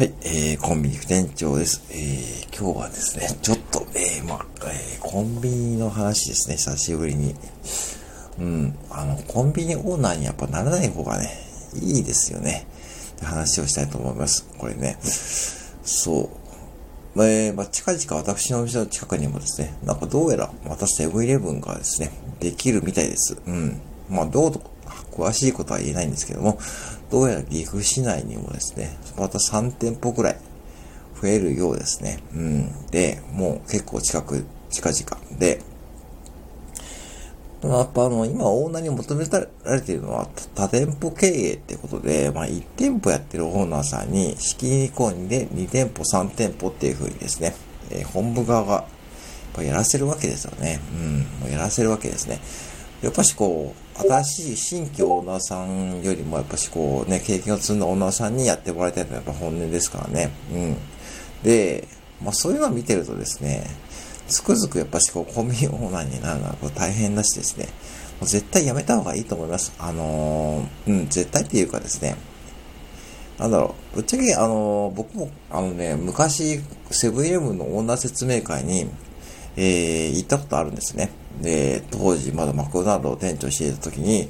はい、えー、コンビニ副店長です。えー、今日はですね、ちょっと、えー、まあ、えー、コンビニの話ですね、久しぶりに。うん、あの、コンビニオーナーにやっぱならない方がね、いいですよね。話をしたいと思います。これね。そう。えー、まあ、近々私のお店の近くにもですね、なんかどうやらまたセブンイレブンがですね、できるみたいです。うん。まあ、どうと、詳しいことは言えないんですけども、どうやら岐阜市内にもですね、また3店舗くらい増えるようですね。うん。で、もう結構近く、近々で、やっぱあの、今オーナーに求められているのは多店舗経営ってことで、まあ1店舗やってるオーナーさんに資金込んで2店舗3店舗っていう風にですね、えー、本部側がややらせるわけですよね。うん、もうやらせるわけですね。やっぱしこう、新しい新規オーナーさんよりも、やっぱしこうね、経験を積んだオーナーさんにやってもらいたいのはやっぱ本音ですからね。うん。で、まあそういうのを見てるとですね、つくづくやっぱしこうコンビニオーナーになるのはこう大変だしですね、もう絶対やめた方がいいと思います。あのー、うん、絶対っていうかですね、なんだろう、ぶっちゃけあのー、僕もあのね、昔セブンイレブンのオーナー説明会に、えー、行ったことあるんですね。で、当時まだマクドナルドを店長していた時に、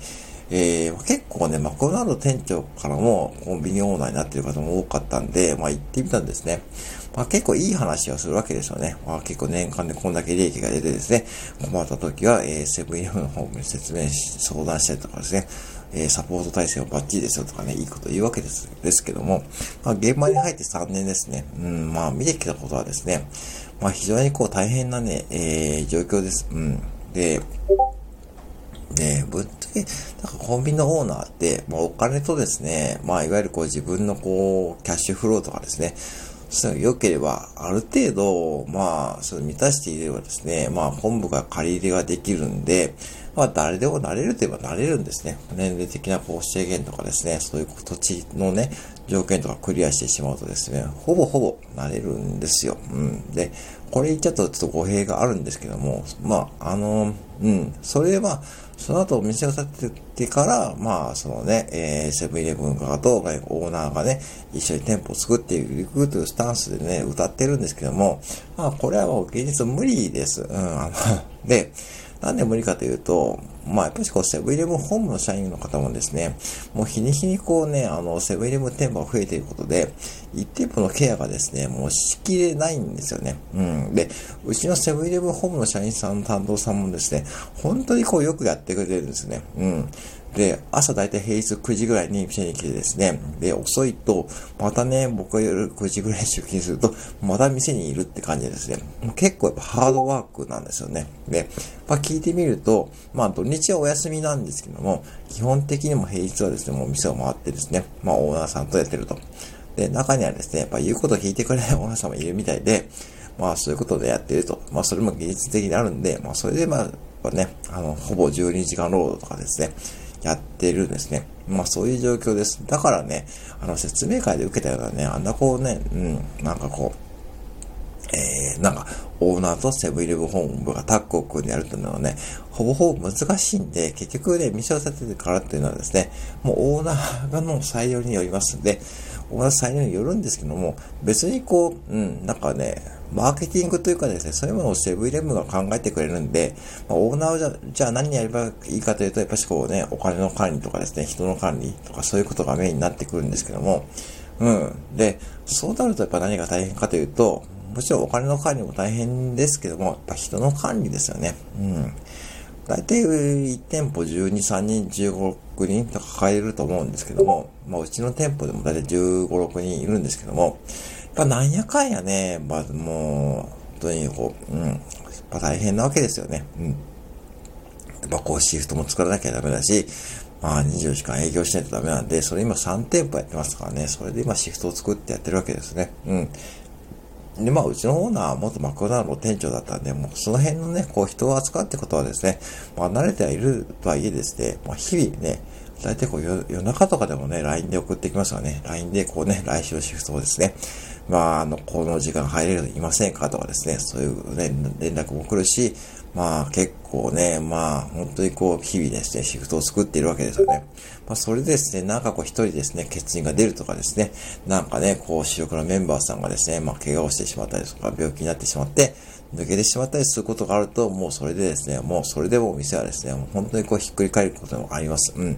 えー、結構ね、マクドナルド店長からもコンビニオーナーになっている方も多かったんで、まあ行ってみたんですね。まあ結構いい話をするわけですよね。まあ結構年間でこんだけ利益が出てですね、困った時は、えー、セブンイレブンの方に説明し、相談したりとかですね、えー、サポート体制をバッチリですよとかね、いいこと言うわけです、ですけども、まあ現場に入って3年ですね。うん、まあ見てきたことはですね、まあ非常にこう大変なね、えー、状況です。うん。で、で、ぶっちゃけ、なんかコンビニのオーナーって、まあ、お金とですね、まあ、いわゆるこう自分のこう、キャッシュフローとかですね、そういうの良ければ、ある程度、まあ、それ満たしていればですね、まあ、本部が借り入れができるんで、まあ、誰でもなれるといえばなれるんですね。年齢的なこう制限とかですね、そういう土地のね、条件とかクリアしてしまうとですね、ほぼほぼなれるんですよ。うん。で、これ言っちゃうとちょっと語弊があるんですけども、まあ、あの、うん、それは、その後お店を建ててから、まあ、そのね、えー、セブンイレブン側とオーナーがね、一緒に店舗を作っていくというスタンスでね、歌ってるんですけども、まあ、これはもう現実無理です。うん、あの、で、なんで無理かというと、まあ、やっぱりこう、セブンイレブンホームの社員の方もですね、もう日に日にこうね、あの、セブンイレブン店舗が増えていることで、一店舗のケアがですね、もうしきれないんですよね。うん。で、うちのセブンイレブンホームの社員さんの担当さんもですね、本当にこうよくやってくれてるんですね。うん。で、朝だいたい平日9時ぐらいに店に来てですね、で、遅いと、またね、僕が夜9時ぐらい出勤すると、また店にいるって感じですね、結構やっぱハードワークなんですよね。で、まあ聞いてみると、まあ土日はお休みなんですけども、基本的にも平日はですね、もう店を回ってですね、まあオーナーさんとやってると。で、中にはですね、やっぱ言うことを聞いてくれない オーナーさんもいるみたいで、まあそういうことでやってると。まあそれも技術的にあるんで、まあそれでまあ、やっぱね、あの、ほぼ12時間労働とかですね、やってるんですね。まあそういう状況です。だからね、あの説明会で受けたようなね、あんなこうね、うん、なんかこう、えー、なんか、オーナーとセブンイレブン本部がタッグを組んでやるというのはね、ほぼほぼ難しいんで、結局ね、店を立ててからっていうのはですね、もうオーナーがの採用によりますんで、オーナー採用によるんですけども、別にこう、うん、なんかね、マーケティングというかですね、そういうものをセブンイレブンが考えてくれるんで、まあ、オーナーじゃじゃあ何やればいいかというと、やっぱしこうね、お金の管理とかですね、人の管理とかそういうことがメインになってくるんですけども、うん。で、そうなるとやっぱ何が大変かというと、もちろんお金の管理も大変ですけども、やっぱ人の管理ですよね。うん。大体1店舗12、3人、15、6人とか抱えると思うんですけども、まあうちの店舗でも大体15、6人いるんですけども、ぱなんやかんやね、まあもう、本当にこう、うん、やっぱ大変なわけですよね。うん。やっぱこうシフトも作らなきゃダメだし、まあ24時間営業しないとダメなんで、それ今3店舗やってますからね、それで今シフトを作ってやってるわけですね。うん。で、まあ、うちのオーナーは元マクドナルド店長だったんで、もうその辺のね、こう人を扱うってことはですね、まあ、慣れてはいるとはいえですね、まあ、日々ね、大体こう夜中とかでもね、LINE で送ってきますからね、LINE でこうね、来週シフトをですね、まあ、あの、この時間入れるのいませんかとかですね、そういうね、連絡も来るし、まあ結構ね、まあ本当にこう日々ですね、シフトを作っているわけですよね。まあそれでですね、なんかこう一人ですね、欠員が出るとかですね、なんかね、こう主力のメンバーさんがですね、まあ怪我をしてしまったりとか病気になってしまって、抜けてしまったりすることがあると、もうそれでですね、もうそれでもお店はですね、もう本当にこうひっくり返ることもあります。うん。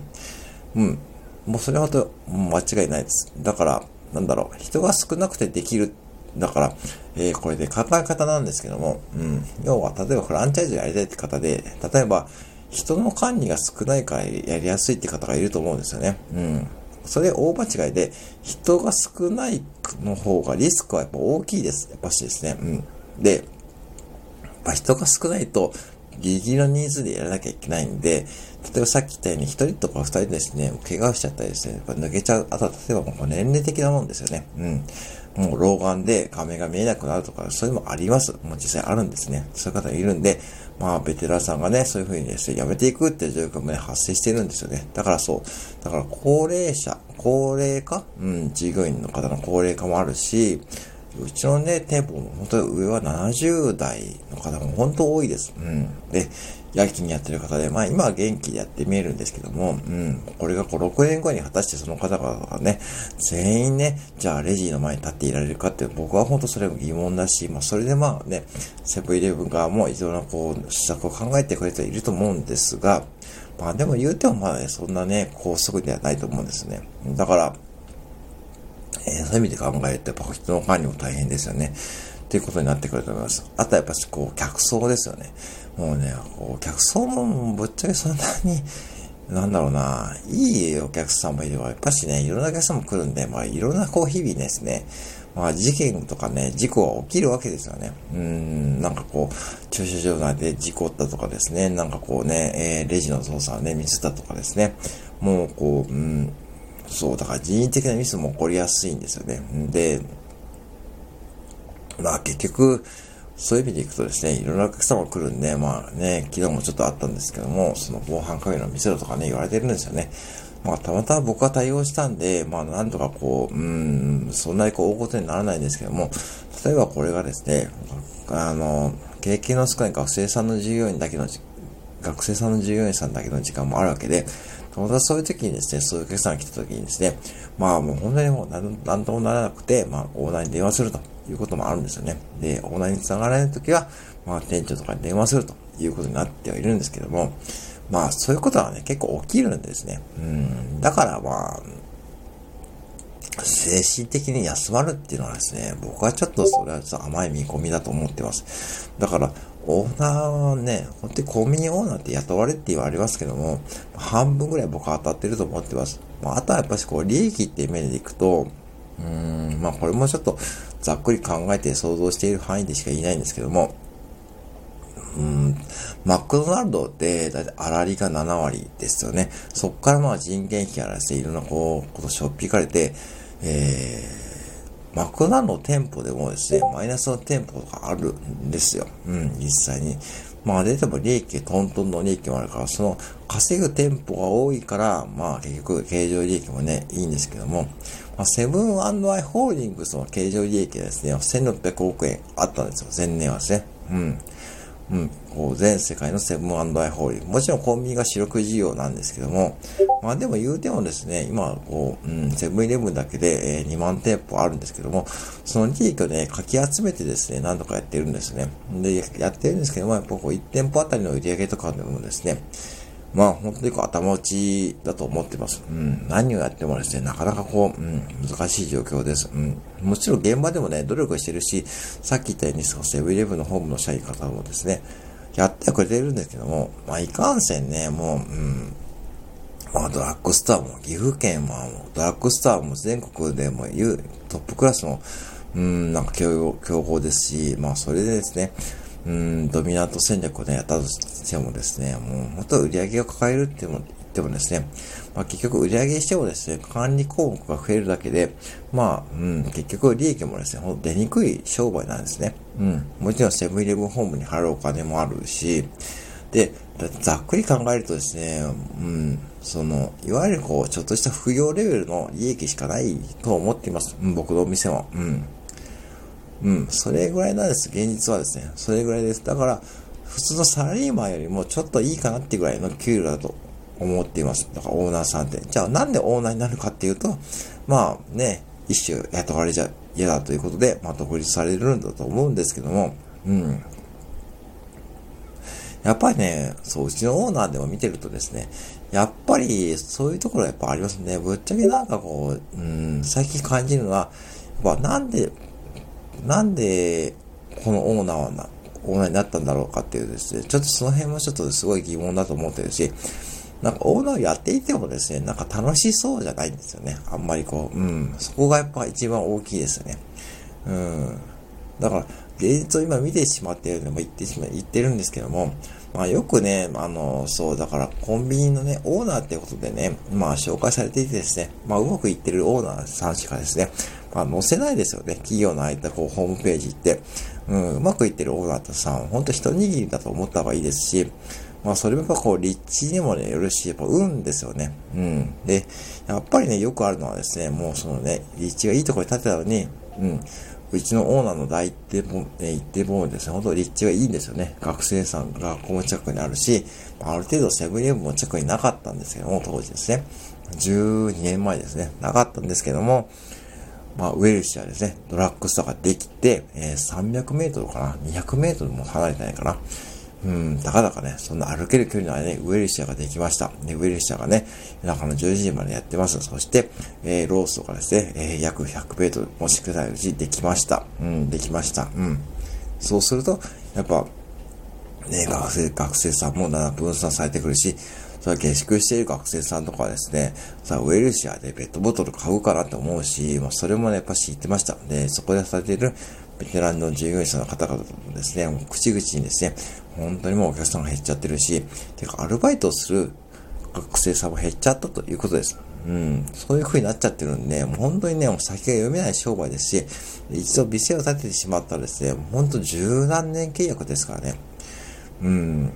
うん。もうそれはと間違いないです。だから、なんだろう、人が少なくてできる。だから、えー、これで考え方なんですけども、うん。要は、例えばフランチャイズやりたいって方で、例えば、人の管理が少ないからやりやすいって方がいると思うんですよね。うん。それ大間違いで、人が少ないの方がリスクはやっぱ大きいです。やっぱしですね。うん。で、やっぱ人が少ないと、ギリギリのニーズでやらなきゃいけないんで、例えばさっき言ったように、一人とか二人ですね、怪我をしちゃったりですね、やっぱ抜けちゃう。あとは例えばもう年齢的なもんですよね。うん。もう老眼で画面が見えなくなるとか、そういうのもあります。もう実際あるんですね。そういう方いるんで、まあ、ベテランさんがね、そういうふうにですね、やめていくっていう状況もね、発生してるんですよね。だからそう。だから高齢者、高齢化？うん、従業員の方の高齢化もあるし、うちのね、店舗も本当に上は70代の方も本当多いです。うん。で、夜勤やってる方で、まあ今は元気でやって見えるんですけども、うん。これがこう6年後に果たしてその方々がね、全員ね、じゃあレジの前に立っていられるかって僕は本当それも疑問だし、まあそれでまあね、セブンイレブン側もいろんなこう、施策を考えてくれていると思うんですが、まあでも言うてもまだね、そんなね、高速ではないと思うんですね。だから、えー、そういう意味で考えると、やっぱ人の管理も大変ですよね。っていうことになってくると思います。あとはやっぱし、こう、客層ですよね。もうね、こう、客層もぶっちゃけそんなに、なんだろうな、いいお客さんもいれば、やっぱしね、いろんなお客さんも来るんで、まあ、いろんなこう、日々ですね、まあ、事件とかね、事故が起きるわけですよね。うん、なんかこう、駐車場内で事故ったとかですね、なんかこうね、えー、レジの操作をね、ミスったとかですね、もうこう、うん、そう、だから人為的なミスも起こりやすいんですよね。で、まあ結局、そういう意味でいくとですね、いろんなお客様が来るんで、まあね、昨日もちょっとあったんですけども、その防犯カメラ見せろとかね、言われてるんですよね。まあ、たまたま僕は対応したんで、まあ、なんとかこう、うん、そんなにこう、大ごとにならないんですけども、例えばこれがですね、あの、経験の少ない学生さんの従業員だけの、学生さんの従業員さんだけの時間もあるわけで、またそういう時にですね、そういうお客さんが来た時にですね、まあもう本当にもう何何ともならなくて、まあオーナーに電話するということもあるんですよね。で、オーナーに繋がらない時は、まあ店長とかに電話するということになってはいるんですけども、まあそういうことはね、結構起きるんですね。うん。だからまあ、精神的に休まるっていうのはですね、僕はちょっとそれはちょっと甘い見込みだと思ってます。だから、オーナーはね、本当にコンビニオーナーって雇われって言われますけども、半分ぐらい僕は当たってると思ってます。まあ、あとはやっぱしこう、利益っていう面でいくと、うーん、まあこれもちょっとざっくり考えて想像している範囲でしか言えないんですけども、うん、マクドナルドってだいたい粗利が7割ですよね。そこからまあ人件費からですね、いろんなこう、ことしょっぴかれて、えー、マクドナルドの店舗でもですね、マイナスの店舗があるんですよ。うん、実際に。まあ出ても利益、トントンの利益もあるから、その稼ぐ店舗が多いから、まあ結局経常利益もね、いいんですけども、まあ、セブンアイ・ホールディングスの経常利益はですね、1600億円あったんですよ、前年はですね。うん。うん、全世界のセブンアイ・ホールディング。もちろんコンビニが主力事業なんですけども、まあでも言うてもですね、今、こう、うん、セブンイレブンだけで、えー、2万店舗あるんですけども、その利益をね、かき集めてですね、何度かやってるんですね。で、やってるんですけども、やっぱこう1店舗あたりの売り上げとかでもですね、まあ本当にこう頭打ちだと思ってます。うん。何をやってもですね、なかなかこう、うん、難しい状況です。うん。もちろん現場でもね、努力してるし、さっき言ったように、セブンイレブンのホームの社員方もですね、やってはくれてるんですけども、まあいかんせんね、もう、うん、まあ、ドラッグストアも、岐阜県はもドラッグストアも全国でも言うトップクラスの、うん、なんか競合ですし、まあ、それでですね、うん、ドミナント戦略をね、やったとしてもですね、もう、本当売り上げを抱えるっても、言ってもですね、まあ、結局売り上げしてもですね、管理項目が増えるだけで、まあ、うん、結局利益もですね、ほんと出にくい商売なんですね。うん。もちろんセブンイレブンホームに払うお金もあるし、で、ざっくり考えるとですね、うん、その、いわゆるこう、ちょっとした副業レベルの利益しかないと思っています。うん、僕のお店は。うん。うん、それぐらいなんです。現実はですね。それぐらいです。だから、普通のサラリーマンよりもちょっといいかなってぐらいの給料だと思っています。だからオーナーさんって。じゃあなんでオーナーになるかっていうと、まあね、一種雇われちゃ嫌だということで、まあ独立されるんだと思うんですけども、うん。やっぱりね、そう、うちのオーナーでも見てるとですね、やっぱりそういうところやっぱありますね。ぶっちゃけなんかこう、うん、最近感じるのは、やっぱなんで、なんで、このオーナーはな、オーナーになったんだろうかっていうですね、ちょっとその辺もちょっとすごい疑問だと思ってるし、なんかオーナーをやっていてもですね、なんか楽しそうじゃないんですよね。あんまりこう、うん、そこがやっぱ一番大きいですよね。うん。だから、現実を今見てしまっているのも言ってしま、言ってるんですけども、まあよくね、あの、そう、だからコンビニのね、オーナーってことでね、まあ紹介されていてですね、まあうまくいってるオーナーさんしかですね、まあ載せないですよね。企業の間、こう、ホームページって。うん、うまくいってるオーナーさん、ほんと一握りだと思った方がいいですし、まあそれもやっぱこう、立地にもね、よるし、やっぱ運ですよね。うん。で、やっぱりね、よくあるのはですね、もうそのね、立地がいいところに建てたのに、うん。うちのオーナーの第一店舗、え一店舗もですね、本当立地がいいんですよね。学生さんがこの近くにあるし、ある程度セブンイレブンも近くになかったんですけども、当時ですね。12年前ですね。なかったんですけども、まあ、ウェルシアですね、ドラッグストアができて、えー、300メートルかな ?200 メートルも離れてないかな？うん、たかだかね、そんな歩ける距離の間にウェルシアができました。で、ウェルシアがね、中の10時までやってます。そして、えー、ロースとかですね、えー、約100メートルもしくないうちできました。うん、できました。うん。そうすると、やっぱ、ね、学生、学生さんもだんだん分散されてくるし、それは下宿している学生さんとかはですね、さあ、ウェルシアでペットボトル買うかなって思うし、まあ、それもね、やっぱ知ってました。で、そこでされているベテランの従業員さんの方々とですね、もう口々にですね、本当にもうお客さんが減っちゃってるし、てか、アルバイトをする学生さんも減っちゃったということです。うん。そういう風になっちゃってるんで、もう本当にね、もう先が読めない商売ですし、一度店を立ててしまったらですね、本当十何年契約ですからね。うん。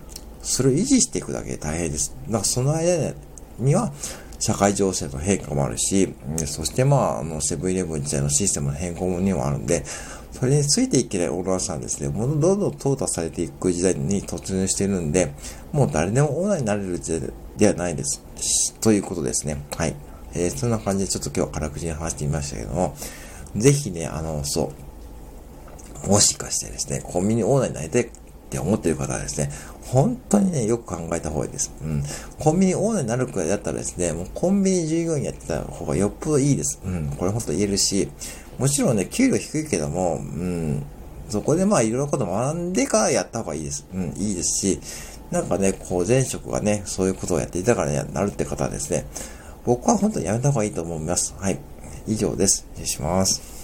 それを維持していくだけで大変です。だからその間には、社会情勢の変化もあるし、そしてまあ、あの、セブンイレブン自体のシステムの変更にもあるんで、それについていけないオーナーさんですね、もうどんどん淘汰されていく時代に突入しているんで、もう誰でもオーナーになれる時代ではないです。ということですね。はい。えー、そんな感じでちょっと今日は辛口に話してみましたけども、ぜひね、あの、そう、もしかしてですね、コンビニオーナーになりたいって思ってる方はですね、本当にね、よく考えた方がいいです。うん。コンビニオーナーになるくらいだったらですね、もうコンビニ従業員やってた方がよっぽどいいです。うん。これ本当言えるし、もちろんね、給料低いけども、うん。そこでまあいろいろこと学んでからやった方がいいです。うん、いいですし、なんかね、こう前職がね、そういうことをやっていたからね、なるって方はですね、僕は本当にやめた方がいいと思います。はい。以上です。失礼します。